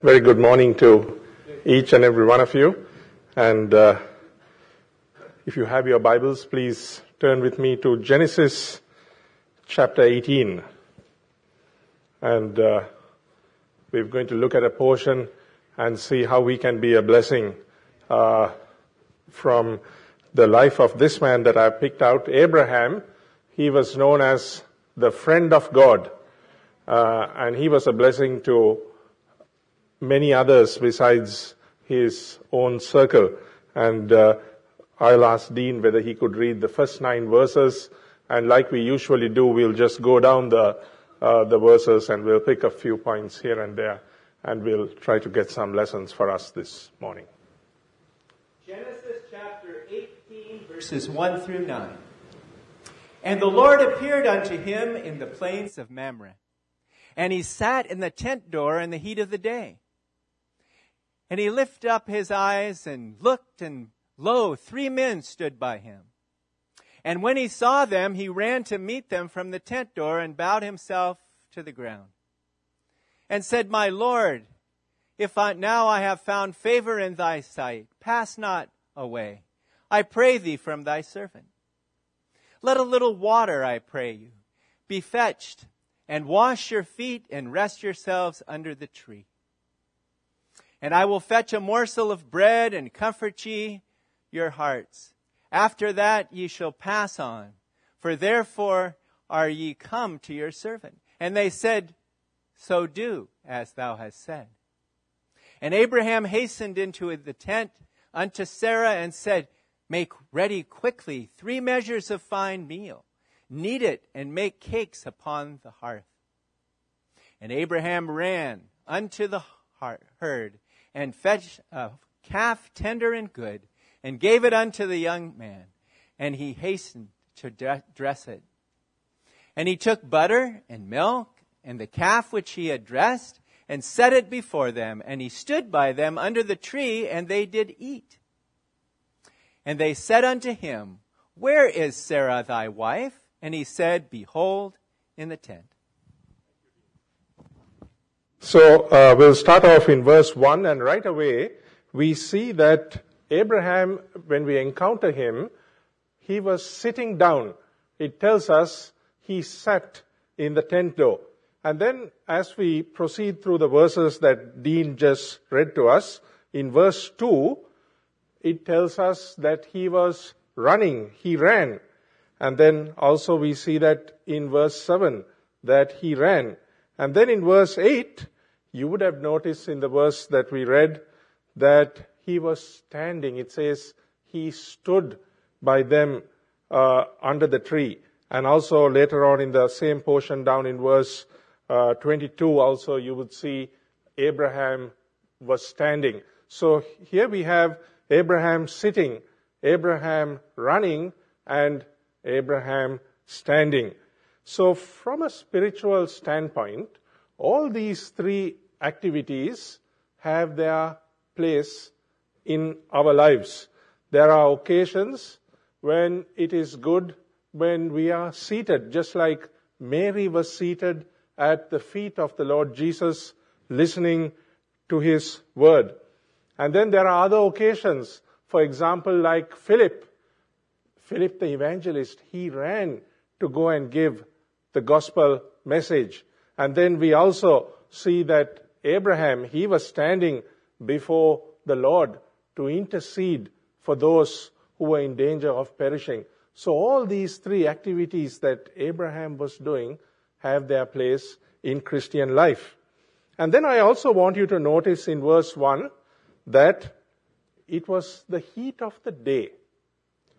Very good morning to each and every one of you. And uh, if you have your Bibles, please turn with me to Genesis chapter 18. And uh, we're going to look at a portion and see how we can be a blessing uh, from the life of this man that I picked out, Abraham. He was known as the friend of God. Uh, and he was a blessing to many others besides his own circle. And uh, I'll ask Dean whether he could read the first nine verses. And like we usually do, we'll just go down the uh, the verses and we'll pick a few points here and there, and we'll try to get some lessons for us this morning. Genesis chapter 18, verses 1 through 9. And the Lord appeared unto him in the plains of Mamre. And he sat in the tent door in the heat of the day. And he lifted up his eyes and looked, and lo, three men stood by him. And when he saw them, he ran to meet them from the tent door and bowed himself to the ground. And said, My Lord, if I, now I have found favor in thy sight, pass not away. I pray thee from thy servant. Let a little water, I pray you, be fetched, and wash your feet and rest yourselves under the tree. And I will fetch a morsel of bread and comfort ye your hearts. After that ye shall pass on, for therefore are ye come to your servant. And they said, So do as thou hast said. And Abraham hastened into the tent unto Sarah and said, Make ready quickly three measures of fine meal, knead it, and make cakes upon the hearth. And Abraham ran unto the herd and fetched a uh, calf tender and good, and gave it unto the young man, and he hastened to dress it. And he took butter and milk and the calf which he had dressed, and set it before them, and he stood by them under the tree, and they did eat. And they said unto him, Where is Sarah thy wife? And he said, Behold, in the tent. So uh, we'll start off in verse 1, and right away we see that Abraham, when we encounter him, he was sitting down. It tells us he sat in the tent door. And then as we proceed through the verses that Dean just read to us, in verse 2, it tells us that he was running, he ran. And then also we see that in verse 7 that he ran. And then in verse 8, you would have noticed in the verse that we read that he was standing. It says he stood by them uh, under the tree. And also later on in the same portion down in verse uh, 22 also you would see Abraham was standing. So here we have Abraham sitting, Abraham running, and Abraham standing. So from a spiritual standpoint, all these three activities have their place in our lives. There are occasions when it is good when we are seated, just like Mary was seated at the feet of the Lord Jesus, listening to his word. And then there are other occasions, for example, like Philip. Philip the evangelist, he ran to go and give the gospel message. And then we also see that Abraham, he was standing before the Lord to intercede for those who were in danger of perishing. So all these three activities that Abraham was doing have their place in Christian life. And then I also want you to notice in verse 1 that it was the heat of the day.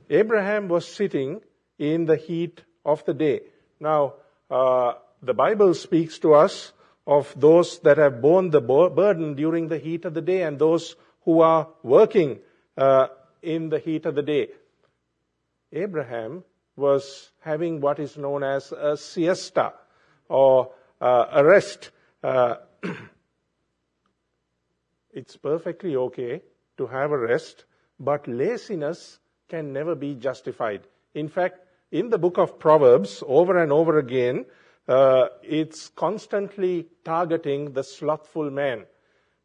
Abraham was sitting in the heat of the day. Now, uh, the Bible speaks to us of those that have borne the burden during the heat of the day and those who are working uh, in the heat of the day. Abraham was having what is known as a siesta or uh, a rest. Uh, it's perfectly okay to have a rest, but laziness can never be justified. In fact, in the book of Proverbs, over and over again, uh, it's constantly targeting the slothful man.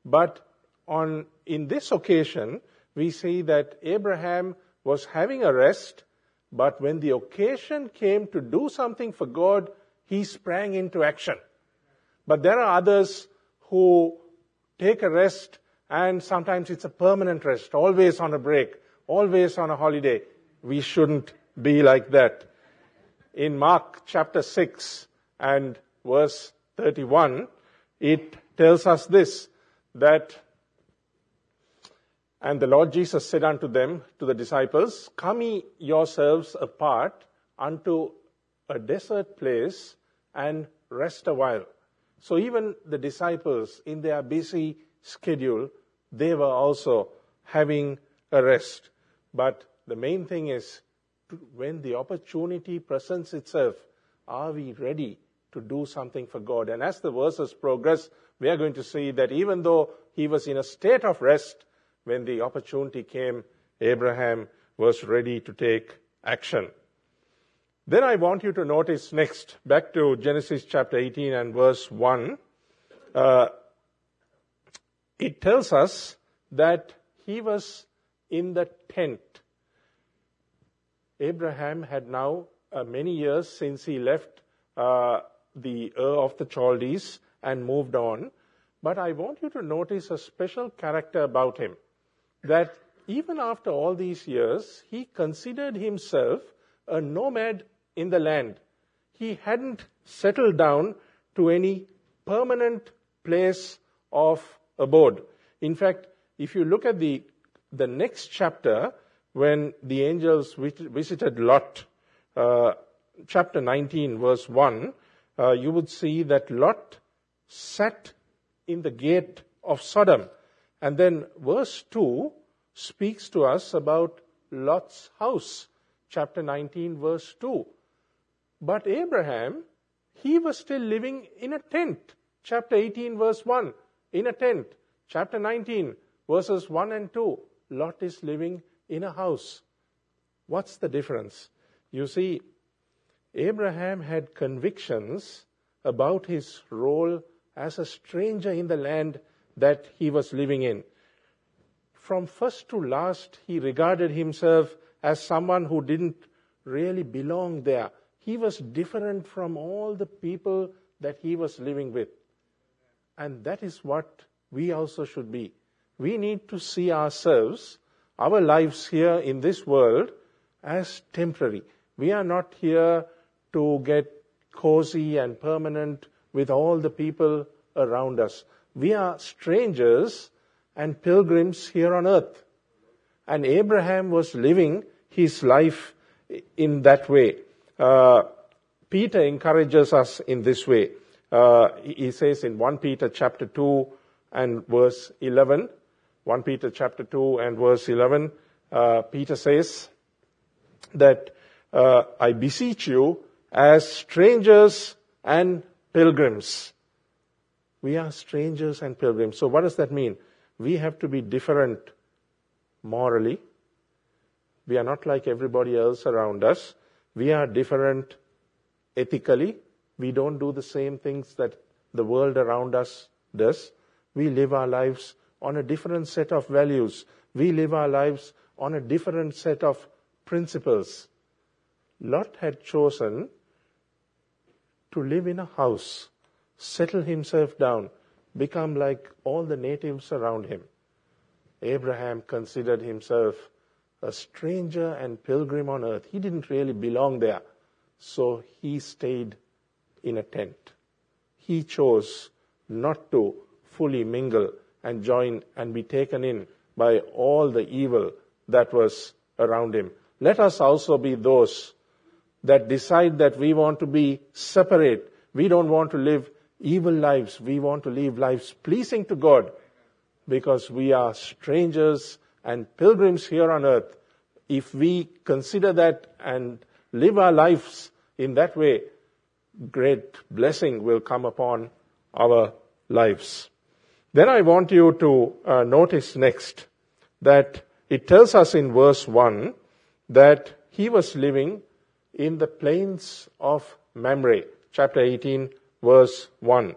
But on, in this occasion, we see that Abraham was having a rest, but when the occasion came to do something for God, he sprang into action. But there are others who take a rest and sometimes it's a permanent rest, always on a break, always on a holiday. We shouldn't be like that. In Mark chapter 6 and verse 31, it tells us this, that and the Lord Jesus said unto them, to the disciples, Come ye yourselves apart unto a desert place and rest a while. So even the disciples, in their busy schedule, they were also having a rest. But the main thing is, when the opportunity presents itself, are we ready to do something for God? And as the verses progress, we are going to see that even though he was in a state of rest, when the opportunity came, Abraham was ready to take action. Then I want you to notice next, back to Genesis chapter 18 and verse 1. Uh, it tells us that he was in the tent. Abraham had now uh, many years since he left uh, the Ur of the Chaldees and moved on. But I want you to notice a special character about him that even after all these years, he considered himself a nomad in the land. He hadn't settled down to any permanent place of abode. In fact, if you look at the, the next chapter, when the angels visited Lot, uh, chapter 19, verse 1, uh, you would see that Lot sat in the gate of Sodom. And then verse 2 speaks to us about Lot's house, chapter 19, verse 2. But Abraham, he was still living in a tent, chapter 18, verse 1, in a tent. Chapter 19, verses 1 and 2, Lot is living in a house. What's the difference? You see, Abraham had convictions about his role as a stranger in the land that he was living in. From first to last, he regarded himself as someone who didn't really belong there. He was different from all the people that he was living with. And that is what we also should be. We need to see ourselves, our lives here in this world, as temporary. We are not here to get cozy and permanent with all the people around us. We are strangers and pilgrims here on earth. And Abraham was living his life in that way. Uh, Peter encourages us in this way. Uh, he says in 1 Peter chapter 2 and verse 11, 1 Peter chapter 2 and verse 11, uh, Peter says that uh, I beseech you as strangers and pilgrims. We are strangers and pilgrims. So what does that mean? We have to be different morally. We are not like everybody else around us. We are different ethically. We don't do the same things that the world around us does. We live our lives on a different set of values. We live our lives on a different set of principles. Lot had chosen to live in a house, settle himself down, become like all the natives around him. Abraham considered himself a stranger and pilgrim on earth. He didn't really belong there. So he stayed in a tent. He chose not to fully mingle and join and be taken in by all the evil that was around him. Let us also be those that decide that we want to be separate. We don't want to live evil lives. We want to live lives pleasing to God because we are strangers and pilgrims here on earth. If we consider that and live our lives in that way, great blessing will come upon our lives. Then I want you to uh, notice next that it tells us in verse 1 that he was living in the plains of Mamre, chapter 18, verse 1.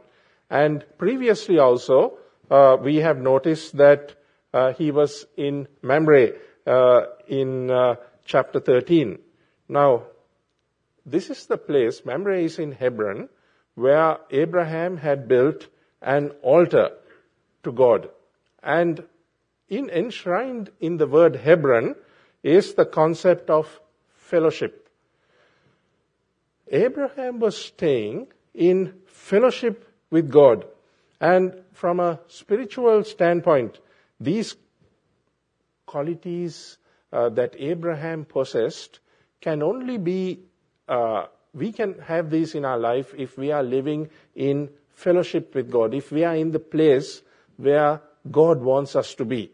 And previously also, uh, we have noticed that uh, he was in Mamre uh, in uh, chapter 13. Now, this is the place, Mamre is in Hebron, where Abraham had built an altar to God. And in enshrined in the word Hebron is the concept of fellowship. Abraham was staying in fellowship with God. And from a spiritual standpoint, these qualities uh, that Abraham possessed can only be, uh, we can have these in our life if we are living in fellowship with God, if we are in the place where God wants us to be.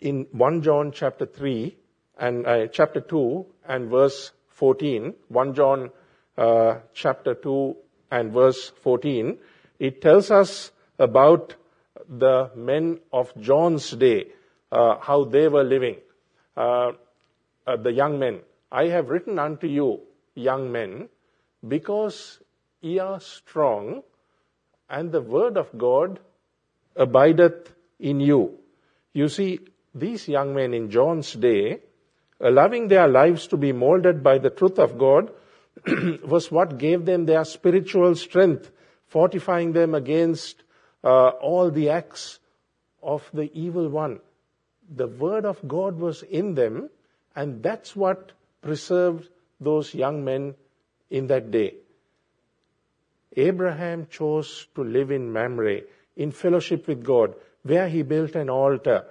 In 1 John chapter 3 and uh, chapter 2 and verse 14, 1 John uh, chapter 2 and verse 14, it tells us about the men of John's day, uh, how they were living. Uh, uh, the young men, I have written unto you, young men, because ye are strong, and the word of God abideth in you. You see, these young men in John's day, allowing their lives to be molded by the truth of God, was what gave them their spiritual strength, fortifying them against uh, all the acts of the evil one. The word of God was in them, and that's what preserved those young men in that day. Abraham chose to live in Mamre, in fellowship with God, where he built an altar,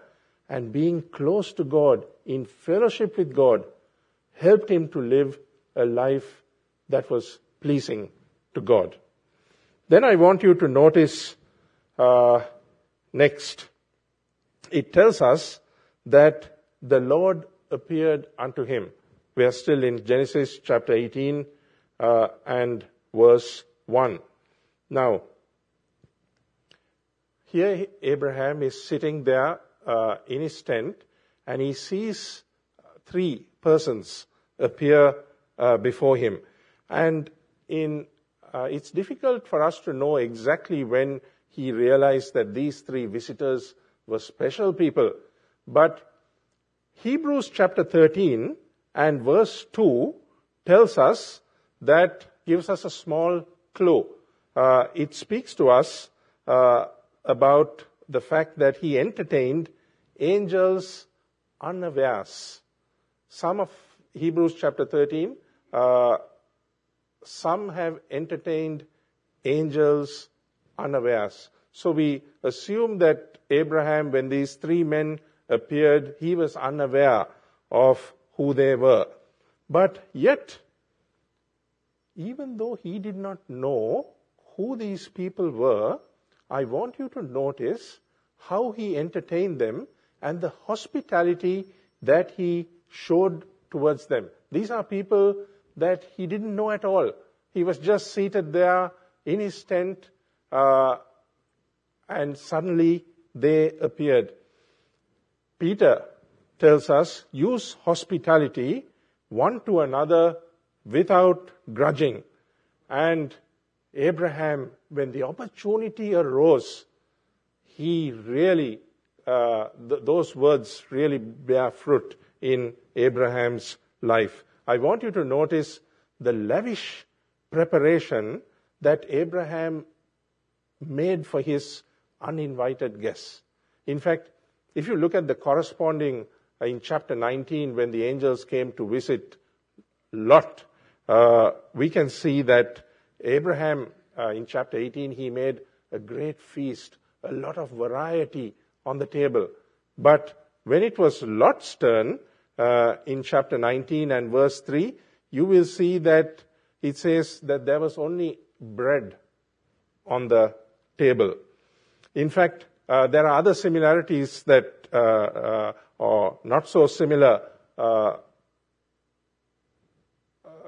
and being close to God, in fellowship with God, helped him to live a life that was pleasing to God. Then I want you to notice uh, next. It tells us that the Lord appeared unto him. We are still in Genesis chapter 18 uh, and verse 1. Now, here Abraham is sitting there uh, in his tent and he sees three persons appear uh, before him. And in, uh, it's difficult for us to know exactly when he realized that these three visitors were special people. But Hebrews chapter 13 and verse 2 tells us that, gives us a small clue. Uh, it speaks to us uh, about the fact that he entertained angels unawares. Some of Hebrews chapter 13 uh, some have entertained angels unawares. So we assume that Abraham, when these three men appeared, he was unaware of who they were. But yet, even though he did not know who these people were, I want you to notice how he entertained them and the hospitality that he showed towards them. These are people that he didn't know at all. He was just seated there in his tent, uh, and suddenly they appeared. Peter tells us, use hospitality one to another without grudging. And Abraham, when the opportunity arose, he really, uh, th- those words really bear fruit in Abraham's life. I want you to notice the lavish preparation that Abraham made for his uninvited guests. In fact, if you look at the corresponding uh, in chapter 19 when the angels came to visit Lot, we can see that Abraham uh, in chapter 18 he made a great feast, a lot of variety on the table. But when it was Lot's turn, uh, in chapter 19 and verse 3, you will see that it says that there was only bread on the table. In fact, uh, there are other similarities that, uh, uh or not so similar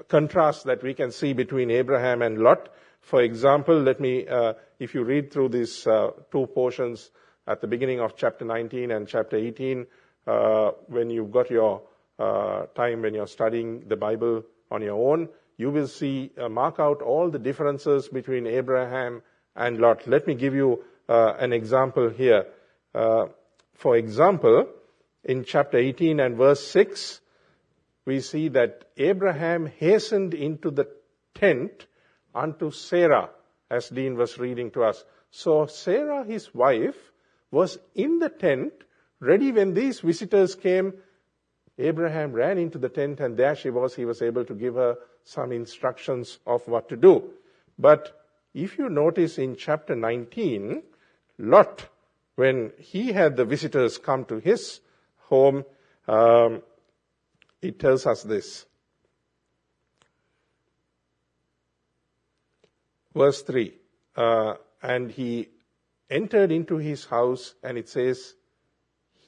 uh, contrasts that we can see between Abraham and Lot. For example, let me, uh, if you read through these two portions at the beginning of chapter 19 and chapter 18, uh, when you've got your uh, time when you're studying the Bible on your own, you will see, uh, mark out all the differences between Abraham and Lot. Let me give you uh, an example here. Uh, for example, in chapter 18 and verse 6, we see that Abraham hastened into the tent unto Sarah, as Dean was reading to us. So Sarah, his wife, was in the tent, ready when these visitors came. Abraham ran into the tent and there she was. He was able to give her some instructions of what to do. But if you notice in chapter 19, Lot, when he had the visitors come to his home, um, it tells us this. Verse 3 uh, And he entered into his house, and it says,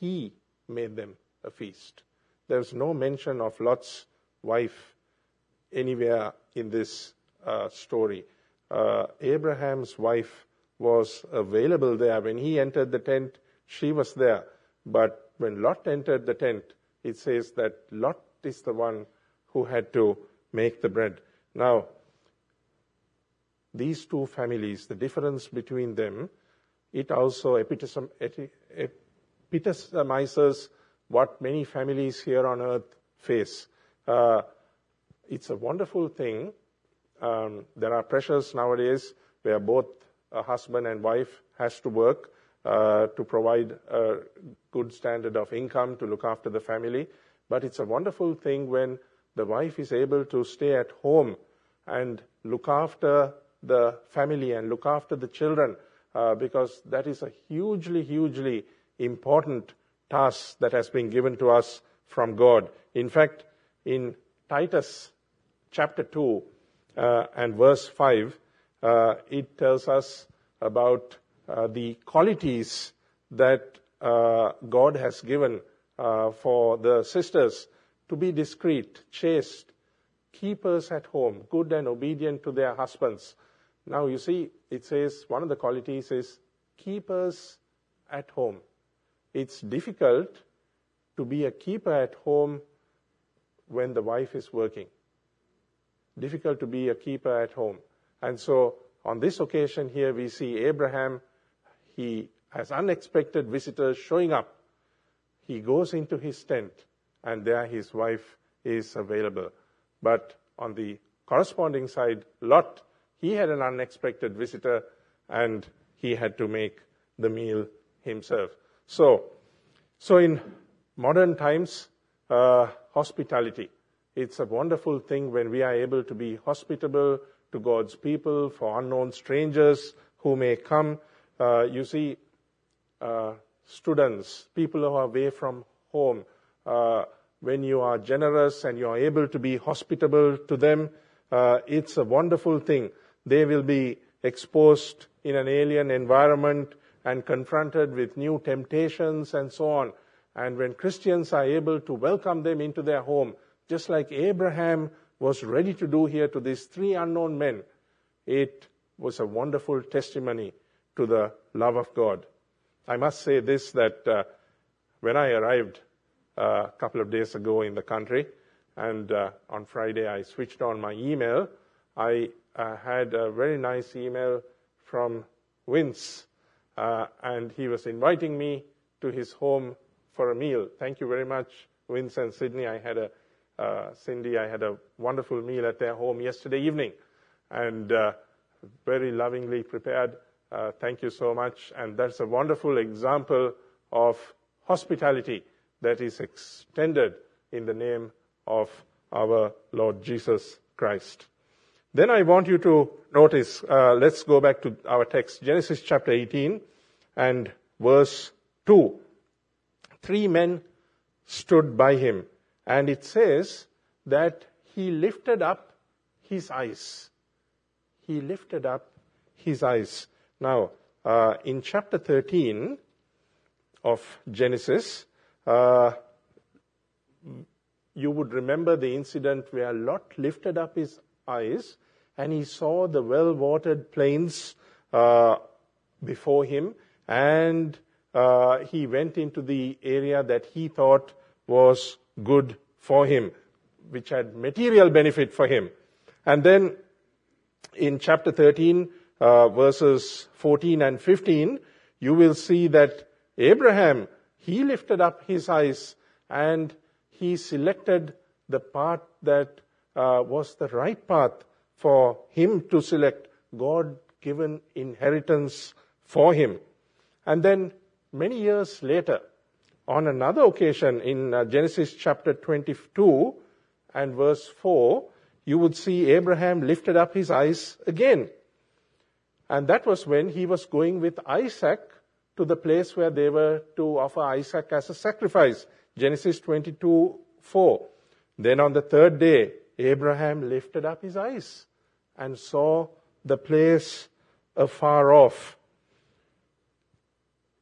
He made them a feast. There's no mention of Lot's wife anywhere in this uh, story. Uh, Abraham's wife was available there. When he entered the tent, she was there. But when Lot entered the tent, it says that Lot is the one who had to make the bread. Now, these two families, the difference between them, it also epitomizes what many families here on earth face. Uh, it's a wonderful thing. Um, there are pressures nowadays where both a husband and wife has to work uh, to provide a good standard of income to look after the family. But it's a wonderful thing when the wife is able to stay at home and look after the family and look after the children, uh, because that is a hugely, hugely important task that has been given to us from God. In fact, in Titus chapter 2 uh, and verse 5, uh, it tells us about uh, the qualities that uh, God has given uh, for the sisters to be discreet, chaste, keepers at home, good and obedient to their husbands, now you see, it says one of the qualities is keepers at home. It's difficult to be a keeper at home when the wife is working. Difficult to be a keeper at home. And so on this occasion here, we see Abraham, he has unexpected visitors showing up. He goes into his tent, and there his wife is available. But on the corresponding side, Lot he had an unexpected visitor and he had to make the meal himself. So, so in modern times, uh, hospitality. It's a wonderful thing when we are able to be hospitable to God's people, for unknown strangers who may come. Uh, you see, uh, students, people who are away from home, uh, when you are generous and you are able to be hospitable to them, uh, it's a wonderful thing. They will be exposed in an alien environment and confronted with new temptations and so on. And when Christians are able to welcome them into their home, just like Abraham was ready to do here to these three unknown men, it was a wonderful testimony to the love of God. I must say this that uh, when I arrived uh, a couple of days ago in the country, and uh, on Friday I switched on my email, I uh, had a very nice email from Vince, uh, and he was inviting me to his home for a meal. Thank you very much, Vince and Sydney. I had a uh, Cindy, I had a wonderful meal at their home yesterday evening, and very lovingly prepared. Uh, thank you so much. And that's a wonderful example of hospitality that is extended in the name of our Lord Jesus Christ. Then I want you to notice, uh, let's go back to our text, Genesis chapter 18 and verse 2. Three men stood by him, and it says that he lifted up his eyes. He lifted up his eyes. Now, uh, in chapter 13 of Genesis, uh, you would remember the incident where Lot lifted up his eyes and he saw the well watered plains uh, before him, and uh, he went into the area that he thought was good for him, which had material benefit for him. And then in chapter 13, uh, verses 14 and 15, you will see that Abraham, he lifted up his eyes and he selected the path that uh, was the right path for him to select God given inheritance for him. And then many years later, on another occasion in uh, Genesis chapter 22 and verse 4, you would see Abraham lifted up his eyes again. And that was when he was going with Isaac to the place where they were to offer Isaac as a sacrifice. Genesis 22 4. Then on the third day, Abraham lifted up his eyes and saw the place afar off.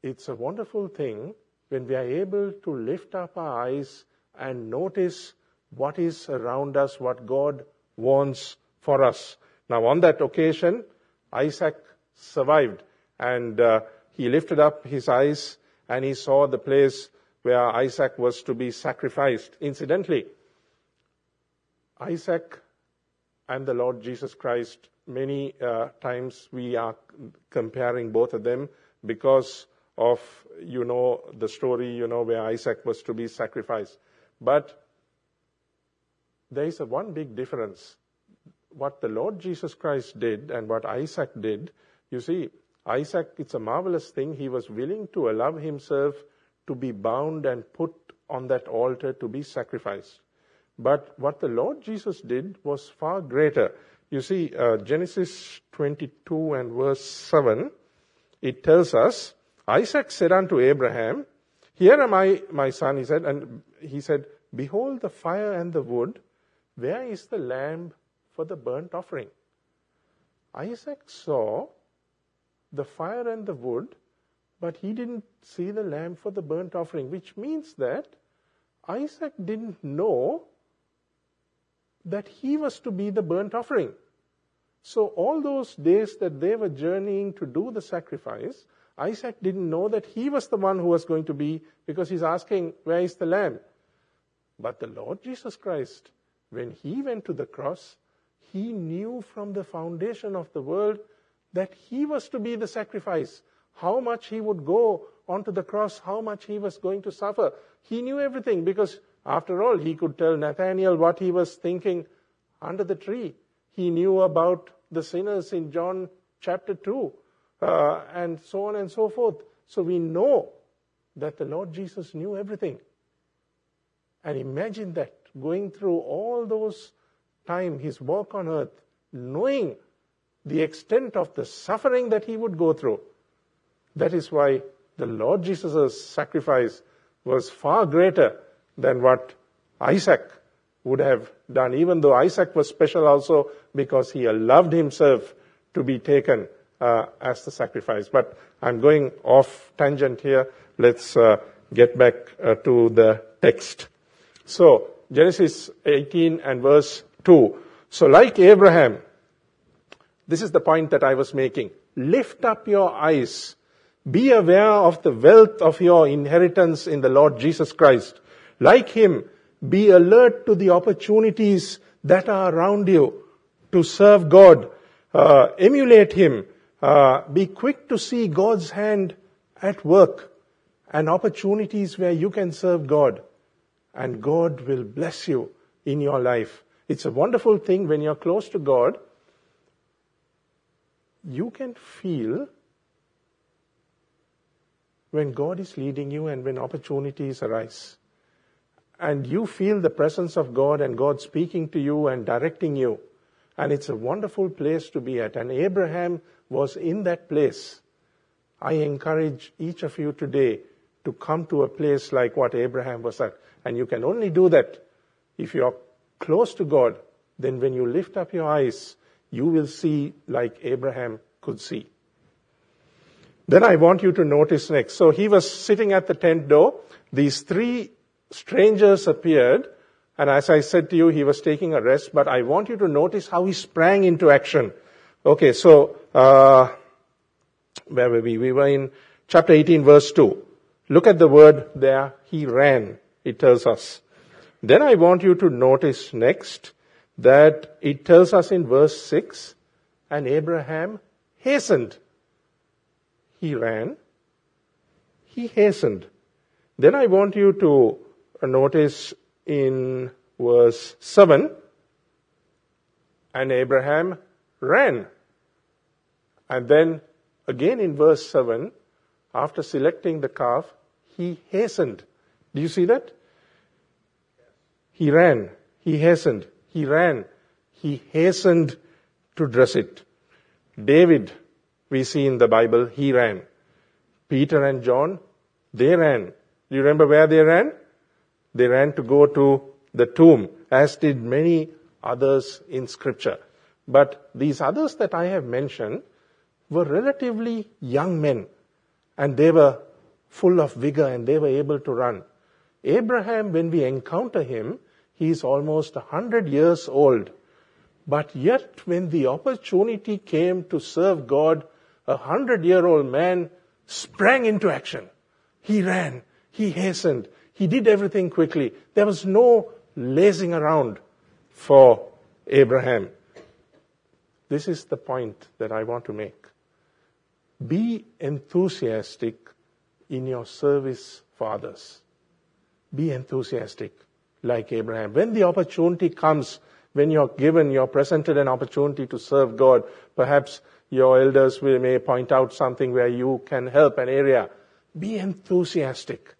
It's a wonderful thing when we are able to lift up our eyes and notice what is around us, what God wants for us. Now, on that occasion, Isaac survived and uh, he lifted up his eyes and he saw the place where Isaac was to be sacrificed. Incidentally, Isaac and the Lord Jesus Christ, many uh, times we are comparing both of them because of, you know, the story, you know, where Isaac was to be sacrificed. But there is a one big difference. What the Lord Jesus Christ did and what Isaac did, you see, Isaac, it's a marvelous thing. He was willing to allow himself to be bound and put on that altar to be sacrificed. But what the Lord Jesus did was far greater. You see, uh, Genesis 22 and verse 7, it tells us, Isaac said unto Abraham, Here am I, my son, he said, and he said, Behold the fire and the wood, where is the lamb for the burnt offering? Isaac saw the fire and the wood, but he didn't see the lamb for the burnt offering, which means that Isaac didn't know that he was to be the burnt offering. So all those days that they were journeying to do the sacrifice, Isaac didn't know that he was the one who was going to be, because he's asking, where is the lamb? But the Lord Jesus Christ, when he went to the cross, he knew from the foundation of the world that he was to be the sacrifice, how much he would go onto the cross, how much he was going to suffer. He knew everything because after all, he could tell Nathaniel what he was thinking under the tree. He knew about the sinners in John chapter 2, uh, and so on and so forth. So we know that the Lord Jesus knew everything. And imagine that, going through all those time, his walk on earth, knowing the extent of the suffering that he would go through. That is why the Lord Jesus' sacrifice was far greater than what Isaac would have done, even though Isaac was special also because he allowed himself to be taken uh, as the sacrifice. But I'm going off tangent here. Let's uh, get back uh, to the text. So, Genesis 18 and verse 2. So like Abraham, this is the point that I was making. Lift up your eyes. Be aware of the wealth of your inheritance in the Lord Jesus Christ. Like Him, be alert to the opportunities that are around you to serve God. Uh, emulate Him. Uh, be quick to see God's hand at work and opportunities where you can serve God. And God will bless you in your life. It's a wonderful thing when you're close to God you can feel when God is leading you and when opportunities arise. And you feel the presence of God and God speaking to you and directing you. And it's a wonderful place to be at. And Abraham was in that place. I encourage each of you today to come to a place like what Abraham was at. And you can only do that if you're close to God. Then when you lift up your eyes, you will see like Abraham could see. Then I want you to notice next. So he was sitting at the tent door. These three strangers appeared. And as I said to you, he was taking a rest, but I want you to notice how he sprang into action. Okay, so, uh, where were we? We were in chapter 18 verse 2. Look at the word there, he ran, it tells us. Then I want you to notice next that it tells us in verse 6, and Abraham hastened. He ran. He hastened. Then I want you to notice in verse 7 and Abraham ran. And then again in verse 7, after selecting the calf, he hastened. Do you see that? He ran. He hastened. He ran. He hastened to dress it. David, we see in the Bible, he ran. Peter and John, they ran. You remember where they ran? They ran to go to the tomb, as did many others in scripture. But these others that I have mentioned were relatively young men and they were full of vigor and they were able to run. Abraham, when we encounter him, he is almost a hundred years old. But yet, when the opportunity came to serve God, a hundred year old man sprang into action. He ran. He hastened. He did everything quickly. There was no lazing around for Abraham. This is the point that I want to make. Be enthusiastic in your service for others. Be enthusiastic like Abraham. When the opportunity comes, when you're given, you're presented an opportunity to serve God, perhaps your elders will, may point out something where you can help an area. Be enthusiastic.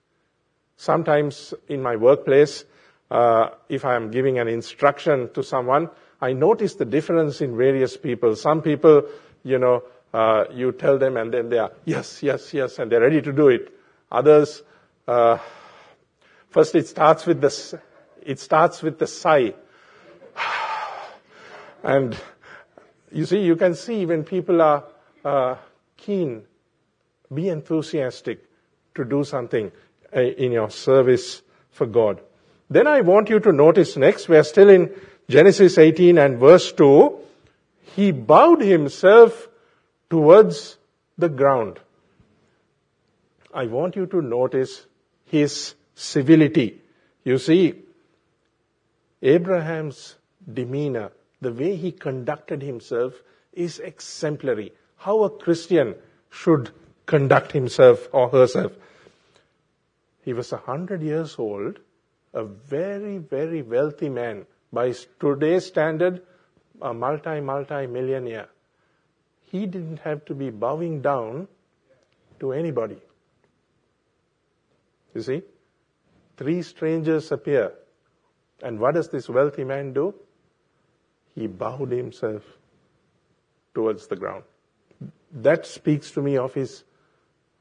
Sometimes in my workplace, uh, if I am giving an instruction to someone, I notice the difference in various people. Some people, you know, uh, you tell them and then they are, yes, yes, yes, and they're ready to do it. Others, uh, first it starts with the, it starts with the sigh. and you see, you can see when people are uh, keen, be enthusiastic to do something uh, in your service for God. Then I want you to notice next, we're still in Genesis 18 and verse 2. He bowed himself towards the ground. I want you to notice his civility. You see, Abraham's demeanor, the way he conducted himself is exemplary. How a Christian should conduct himself or herself. He was a hundred years old, a very, very wealthy man. By today's standard, a multi, multi millionaire he didn't have to be bowing down to anybody. You see? Three strangers appear. And what does this wealthy man do? He bowed himself towards the ground. That speaks to me of his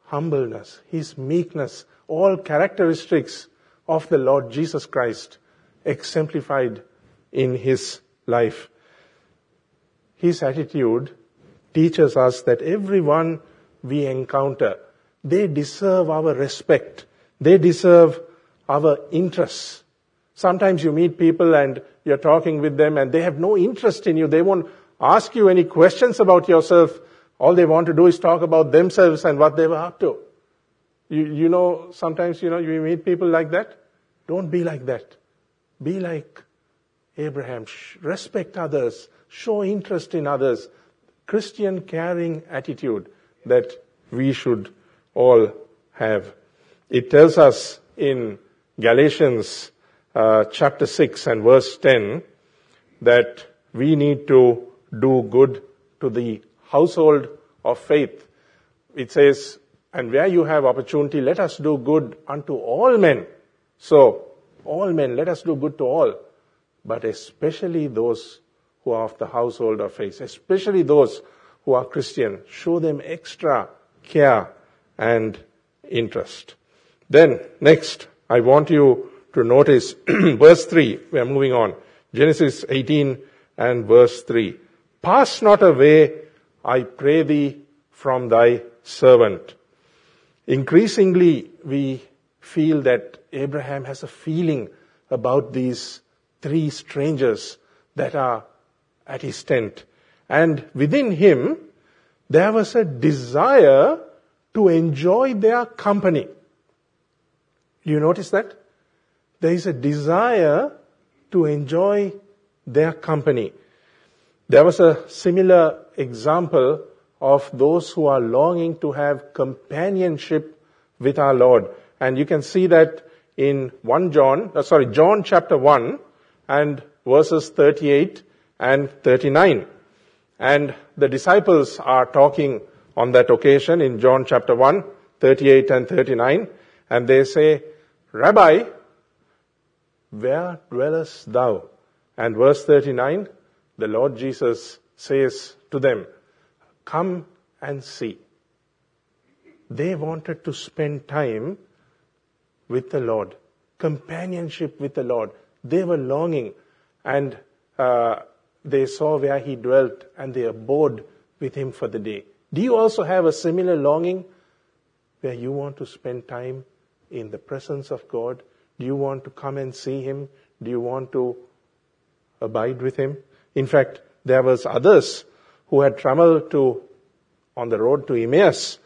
humbleness, his meekness, all characteristics of the Lord Jesus Christ exemplified in his life. His attitude teaches us that everyone we encounter, they deserve our respect. They deserve our interest. Sometimes you meet people and you're talking with them and they have no interest in you. They won't ask you any questions about yourself. All they want to do is talk about themselves and what they were up to. You, you know, sometimes, you know, you meet people like that. Don't be like that. Be like Abraham. Respect others. Show interest in others. Christian caring attitude that we should all have. It tells us in Galatians uh, chapter 6 and verse 10 that we need to do good to the household of faith. It says, and where you have opportunity, let us do good unto all men. So, all men, let us do good to all, but especially those who are of the household of faith, especially those who are Christian. Show them extra care and interest. Then, next, I want you to notice verse 3. We are moving on. Genesis 18 and verse 3. Pass not away, I pray thee, from thy servant. Increasingly, we feel that Abraham has a feeling about these three strangers that are at his tent. And within him, there was a desire to enjoy their company. You notice that? There is a desire to enjoy their company. There was a similar example of those who are longing to have companionship with our Lord. And you can see that in 1 John, uh, sorry, John chapter 1 and verses 38 and 39. And the disciples are talking on that occasion in John chapter 1, 38 and 39. And they say, Rabbi, where dwellest thou? And verse 39, the Lord Jesus says to them, come and see. They wanted to spend time with the Lord, companionship with the Lord. They were longing and uh, they saw where he dwelt and they abode with him for the day. Do you also have a similar longing where you want to spend time in the presence of God? Do you want to come and see him? Do you want to abide with him? In fact, there was others who had traveled to on the road to Emmaus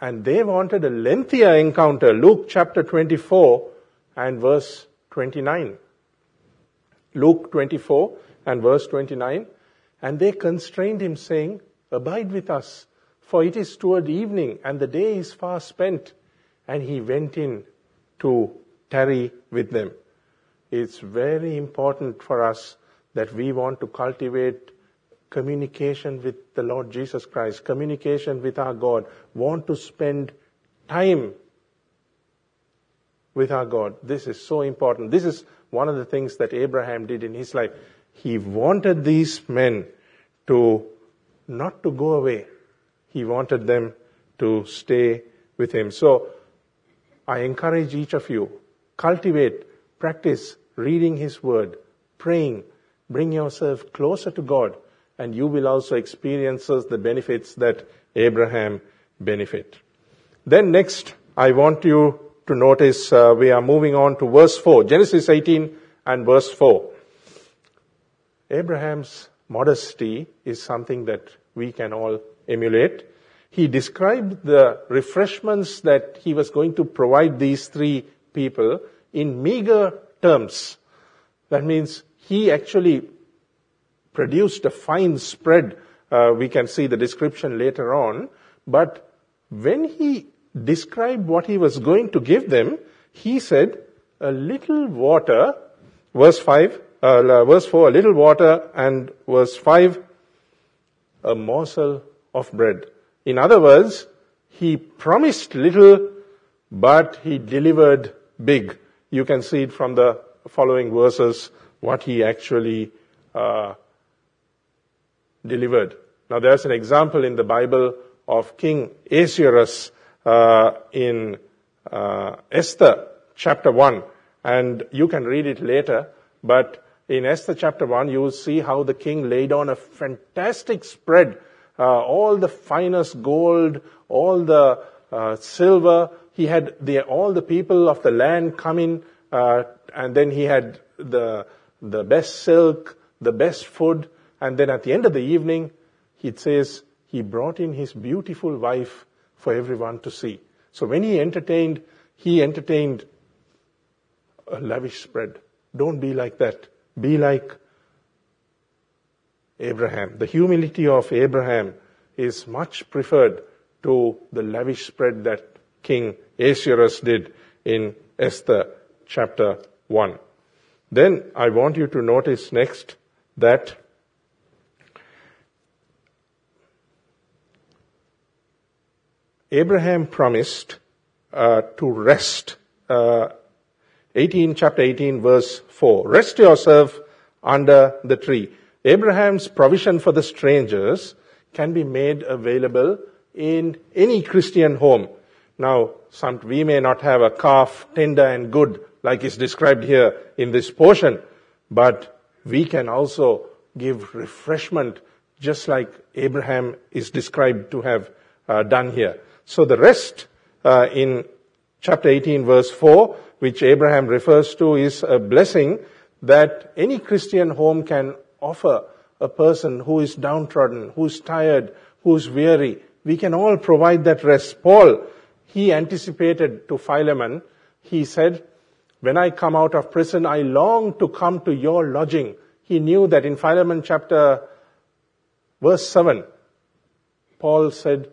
and they wanted a lengthier encounter. Luke chapter 24 and verse 29. Luke 24 and verse 29. And they constrained him saying, abide with us for it is toward evening and the day is far spent. And he went in to tarry with them. It's very important for us that we want to cultivate communication with the Lord Jesus Christ, communication with our God, want to spend time with our God. This is so important. This is one of the things that Abraham did in his life. He wanted these men to not to go away. He wanted them to stay with him. So I encourage each of you, cultivate, practice reading his word, praying, bring yourself closer to God and you will also experience the benefits that Abraham benefit. Then next, I want you to notice uh, we are moving on to verse 4, Genesis 18 and verse 4. Abraham's modesty is something that we can all emulate. He described the refreshments that he was going to provide these three people in meager terms. That means he actually produced a fine spread. Uh, we can see the description later on. But when he described what he was going to give them, he said, a little water, verse 5, uh, verse 4, a little water, and verse 5, a morsel of bread. In other words, he promised little, but he delivered big. You can see it from the following verses, what he actually uh, delivered. Now there's an example in the Bible of King Ahasuerus uh, in uh, Esther chapter 1 and you can read it later but in Esther chapter 1 you will see how the king laid on a fantastic spread uh, all the finest gold all the uh, silver he had the, all the people of the land come in uh, and then he had the the best silk the best food and then at the end of the evening, he says he brought in his beautiful wife for everyone to see. So when he entertained, he entertained a lavish spread. Don't be like that. Be like Abraham. The humility of Abraham is much preferred to the lavish spread that King Ahasuerus did in Esther chapter 1. Then I want you to notice next that Abraham promised uh, to rest. Uh, 18, chapter 18, verse 4. Rest yourself under the tree. Abraham's provision for the strangers can be made available in any Christian home. Now, some, we may not have a calf tender and good like is described here in this portion, but we can also give refreshment just like Abraham is described to have uh, done here. So the rest uh, in chapter 18 verse 4, which Abraham refers to is a blessing that any Christian home can offer a person who is downtrodden, who's tired, who's weary. We can all provide that rest. Paul, he anticipated to Philemon, he said, when I come out of prison, I long to come to your lodging. He knew that in Philemon chapter verse 7, Paul said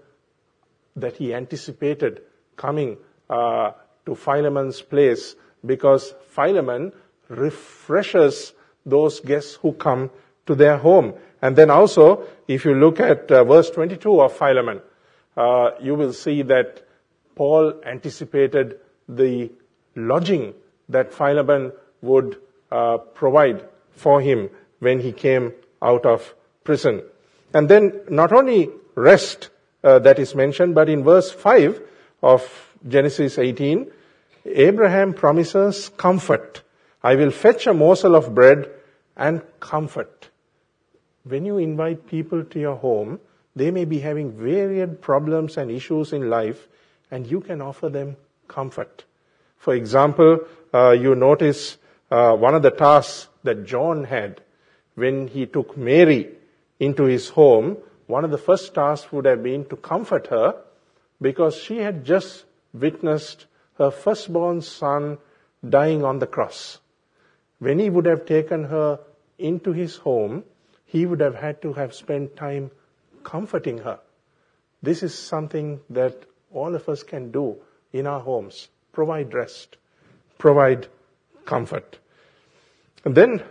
that he anticipated coming uh, to Philemon's place because Philemon refreshes those guests who come to their home. And then also, if you look at uh, verse 22 of Philemon, uh, you will see that Paul anticipated the lodging that Philemon would uh, provide for him when he came out of prison. And then not only rest uh, that is mentioned, but in verse 5 of Genesis 18, Abraham promises comfort. I will fetch a morsel of bread and comfort. When you invite people to your home, they may be having varied problems and issues in life, and you can offer them comfort. For example, uh, you notice uh, one of the tasks that John had when he took Mary into his home, one of the first tasks would have been to comfort her because she had just witnessed her firstborn son dying on the cross. When he would have taken her into his home, he would have had to have spent time comforting her. This is something that all of us can do in our homes. Provide rest. Provide comfort. And then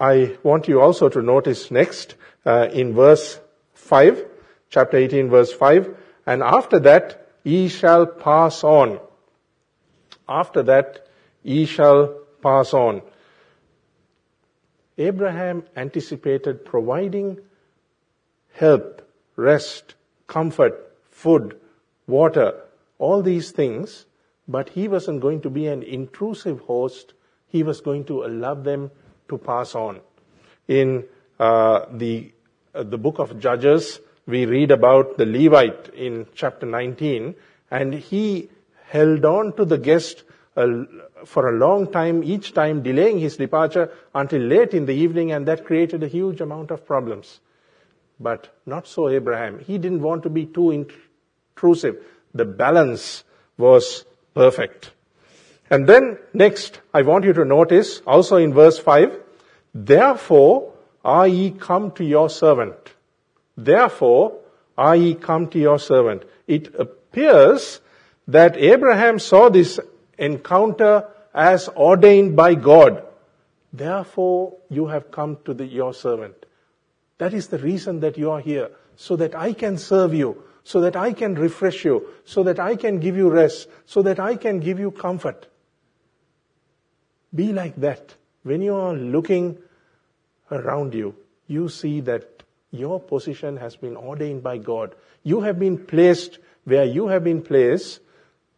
I want you also to notice next uh, in verse 5, chapter 18 verse 5, and after that ye shall pass on. After that ye shall pass on. Abraham anticipated providing help, rest, comfort, food, water, all these things, but he wasn't going to be an intrusive host. He was going to allow them to pass on. In uh, the uh, the book of Judges, we read about the Levite in chapter 19, and he held on to the guest uh, for a long time, each time delaying his departure until late in the evening, and that created a huge amount of problems. But not so Abraham. He didn't want to be too intrusive. The balance was perfect. And then next, I want you to notice also in verse 5, therefore are ye come to your servant. Therefore are ye come to your servant. It appears that Abraham saw this encounter as ordained by God. Therefore you have come to the, your servant. That is the reason that you are here. So that I can serve you. So that I can refresh you. So that I can give you rest. So that I can give you comfort. Be like that. When you are looking around you, you see that your position has been ordained by God. You have been placed where you have been placed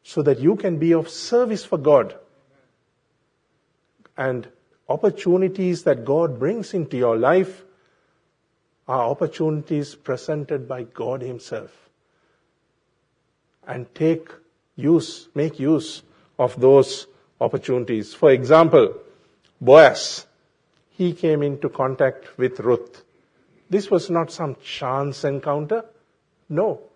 so that you can be of service for God. And opportunities that God brings into your life are opportunities presented by God Himself. And take use, make use of those opportunities. For example, Boaz, he came into contact with Ruth. This was not some chance encounter. No.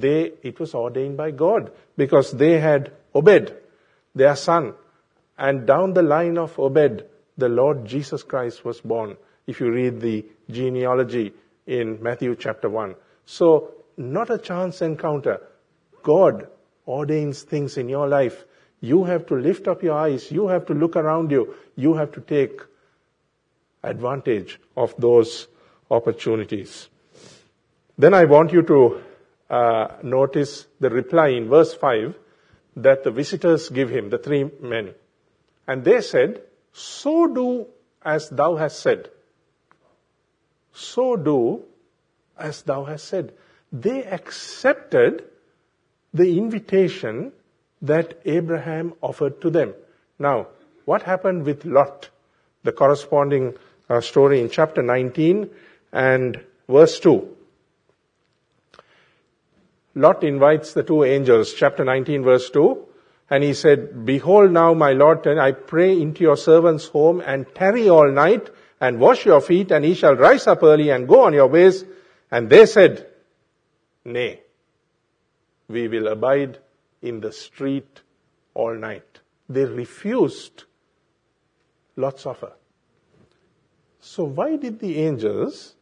They, it was ordained by God because they had Obed, their son. And down the line of Obed, the Lord Jesus Christ was born. If you read the genealogy in Matthew chapter 1. So, not a chance encounter. God ordains things in your life you have to lift up your eyes. You have to look around you. You have to take advantage of those opportunities. Then I want you to uh, notice the reply in verse 5 that the visitors give him, the three men. And they said, So do as thou hast said. So do as thou hast said. They accepted the invitation that Abraham offered to them. Now, what happened with Lot? The corresponding uh, story in chapter 19 and verse 2. Lot invites the two angels, chapter 19 verse 2, and he said, Behold now, my Lord, I pray into your servant's home and tarry all night and wash your feet and ye shall rise up early and go on your ways. And they said, Nay, we will abide in the street all night. They refused Lot's offer. So why did the angels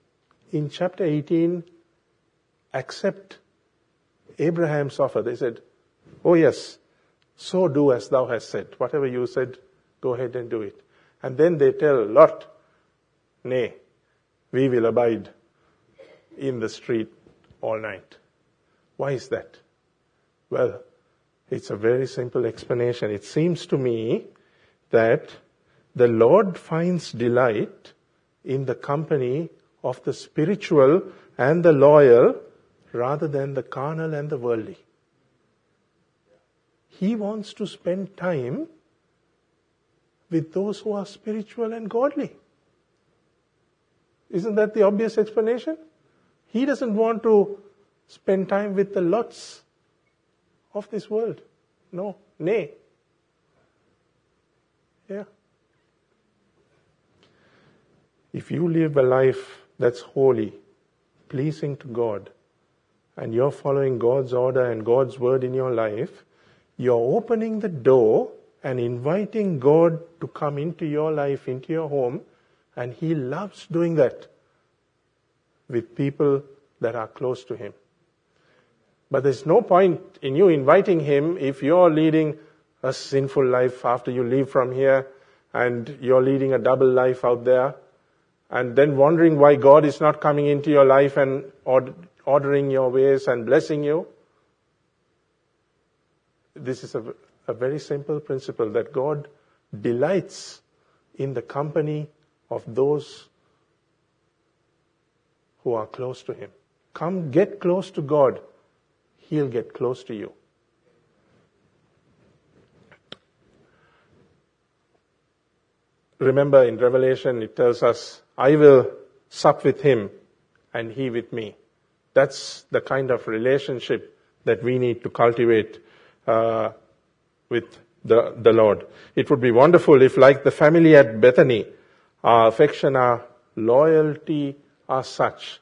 in chapter 18 accept Abraham's offer. They said, Oh, yes, so do as thou hast said. Whatever you said, go ahead and do it. And then they tell Lot, Nay, we will abide in the street all night. Why is that? Well, it's a very simple explanation. It seems to me that the Lord finds delight in the company of the spiritual and the loyal rather than the carnal and the worldly. He wants to spend time with those who are spiritual and godly. Isn't that the obvious explanation? He doesn't want to spend time with the lots of this world. No, nay. Yeah. If you live a life that's holy, pleasing to God, and you're following God's order and God's word in your life, you're opening the door and inviting God to come into your life, into your home, and He loves doing that with people that are close to Him. But there's no point in you inviting Him if you're leading a sinful life after you leave from here and you're leading a double life out there and then wondering why God is not coming into your life and ordering your ways and blessing you. This is a, a very simple principle that God delights in the company of those who are close to Him. Come get close to God. He'll get close to you. Remember in Revelation, it tells us, I will sup with him and he with me. That's the kind of relationship that we need to cultivate uh, with the, the Lord. It would be wonderful if, like the family at Bethany, our affection, our loyalty are such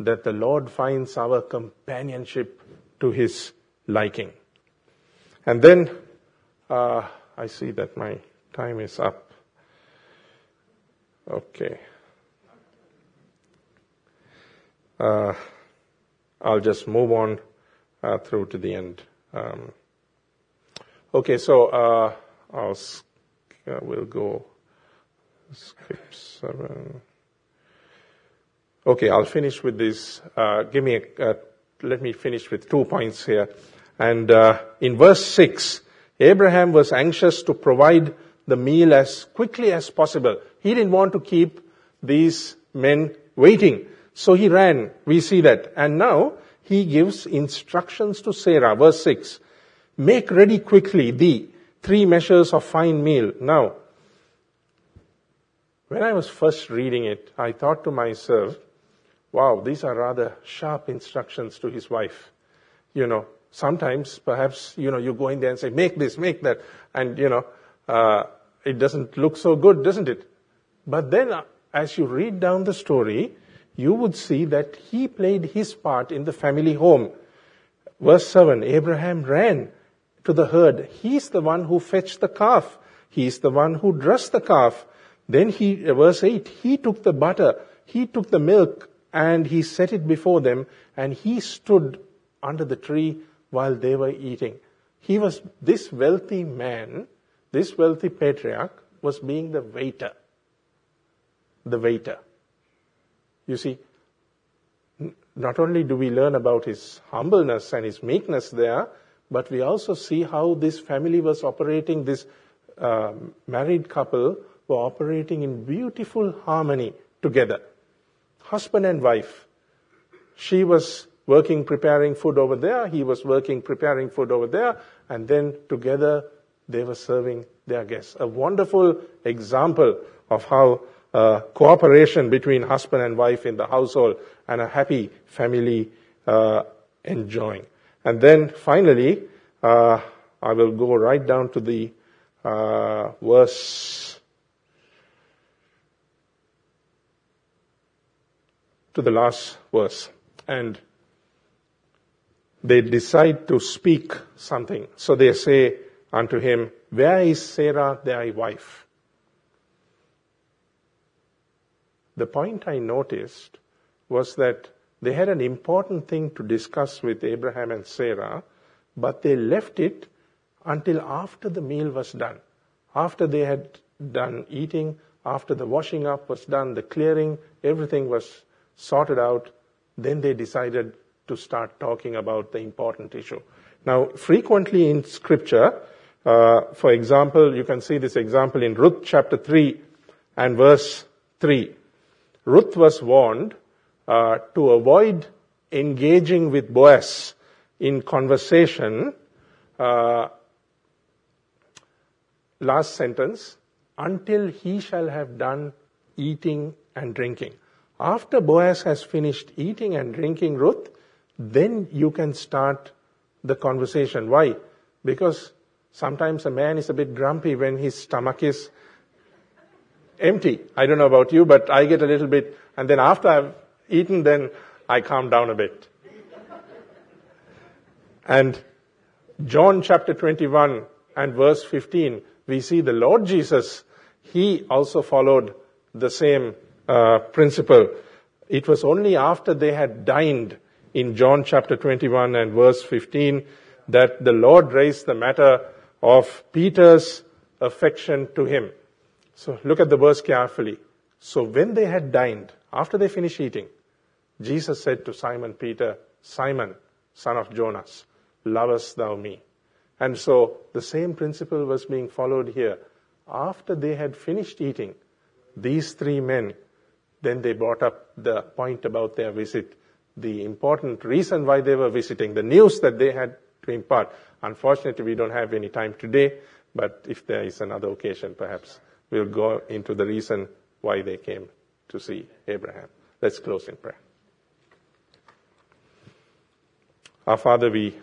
that the Lord finds our companionship to his liking. And then uh, I see that my time is up. Okay. Uh, I'll just move on uh, through to the end. Um, okay, so uh, I'll uh, we'll go skip seven. Okay, I'll finish with this. Uh, give me a, let me finish with two points here. And uh, in verse six, Abraham was anxious to provide the meal as quickly as possible. He didn't want to keep these men waiting. So he ran. We see that. And now he gives instructions to Sarah. Verse 6. Make ready quickly the three measures of fine meal. Now, when I was first reading it, I thought to myself, wow, these are rather sharp instructions to his wife. You know, sometimes perhaps, you know, you go in there and say, make this, make that, and, you know, uh, it doesn't look so good, doesn't it? But then, uh, as you read down the story, you would see that he played his part in the family home. Verse 7, Abraham ran to the herd. He's the one who fetched the calf. He's the one who dressed the calf. Then he, uh, verse 8, he took the butter, he took the milk, and he set it before them, and he stood under the tree while they were eating. He was, this wealthy man, this wealthy patriarch, was being the waiter. The waiter. You see, not only do we learn about his humbleness and his meekness there, but we also see how this family was operating, this uh, married couple were operating in beautiful harmony together husband and wife. She was working preparing food over there, he was working preparing food over there, and then together they were serving their guests. A wonderful example of how uh, cooperation between husband and wife in the household and a happy family uh, enjoying. And then finally, uh, I will go right down to the uh, verse to the last verse. And they decide to speak something. So they say unto him, Where is Sarah thy wife? The point I noticed was that They had an important thing to discuss with Abraham and Sarah, but they left it until after the meal was done. After they had done eating, after the washing up was done, the clearing, everything was sorted out, then they decided to start talking about the important issue. Now, frequently in scripture, uh, for example, you can see this example in Ruth chapter 3 and verse 3. Ruth was warned uh, to avoid engaging with Boaz in conversation. Uh, last sentence, until he shall have done eating and drinking. After Boaz has finished eating and drinking Ruth, then you can start the conversation. Why? Because sometimes a man is a bit grumpy when his stomach is empty. I don't know about you, but I get a little bit, and then after I've eaten, then I calm down a bit. and John chapter 21 and verse 15, we see the Lord Jesus, he also followed the same uh, principle. It was only after they had dined in John chapter 21 and verse 15 that the Lord raised the matter of Peter's affection to him. So look at the verse carefully. So when they had dined, after they finished eating, Jesus said to Simon Peter, Simon, son of Jonas, lovest thou me? And so the same principle was being followed here. After they had finished eating, these three men, then they brought up the point about their visit, the important reason why they were visiting, the news that they had to impart. Unfortunately, we don't have any time today, but if there is another occasion, perhaps we'll go into the reason why they came to see Abraham. Let's close in prayer. Our Father, we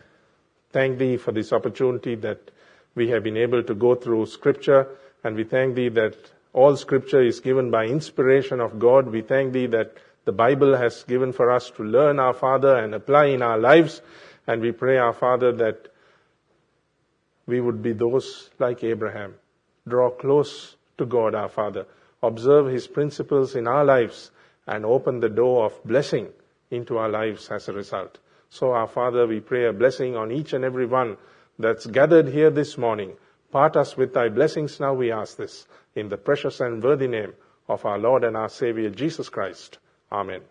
thank Thee for this opportunity that we have been able to go through Scripture, and we thank Thee that all Scripture is given by inspiration of God. We thank Thee that the Bible has given for us to learn, our Father, and apply in our lives. And we pray, our Father, that we would be those like Abraham. Draw close to God, our Father. Observe His principles in our lives and open the door of blessing into our lives as a result. So, our Father, we pray a blessing on each and every one that's gathered here this morning. Part us with thy blessings now, we ask this, in the precious and worthy name of our Lord and our Savior Jesus Christ. Amen.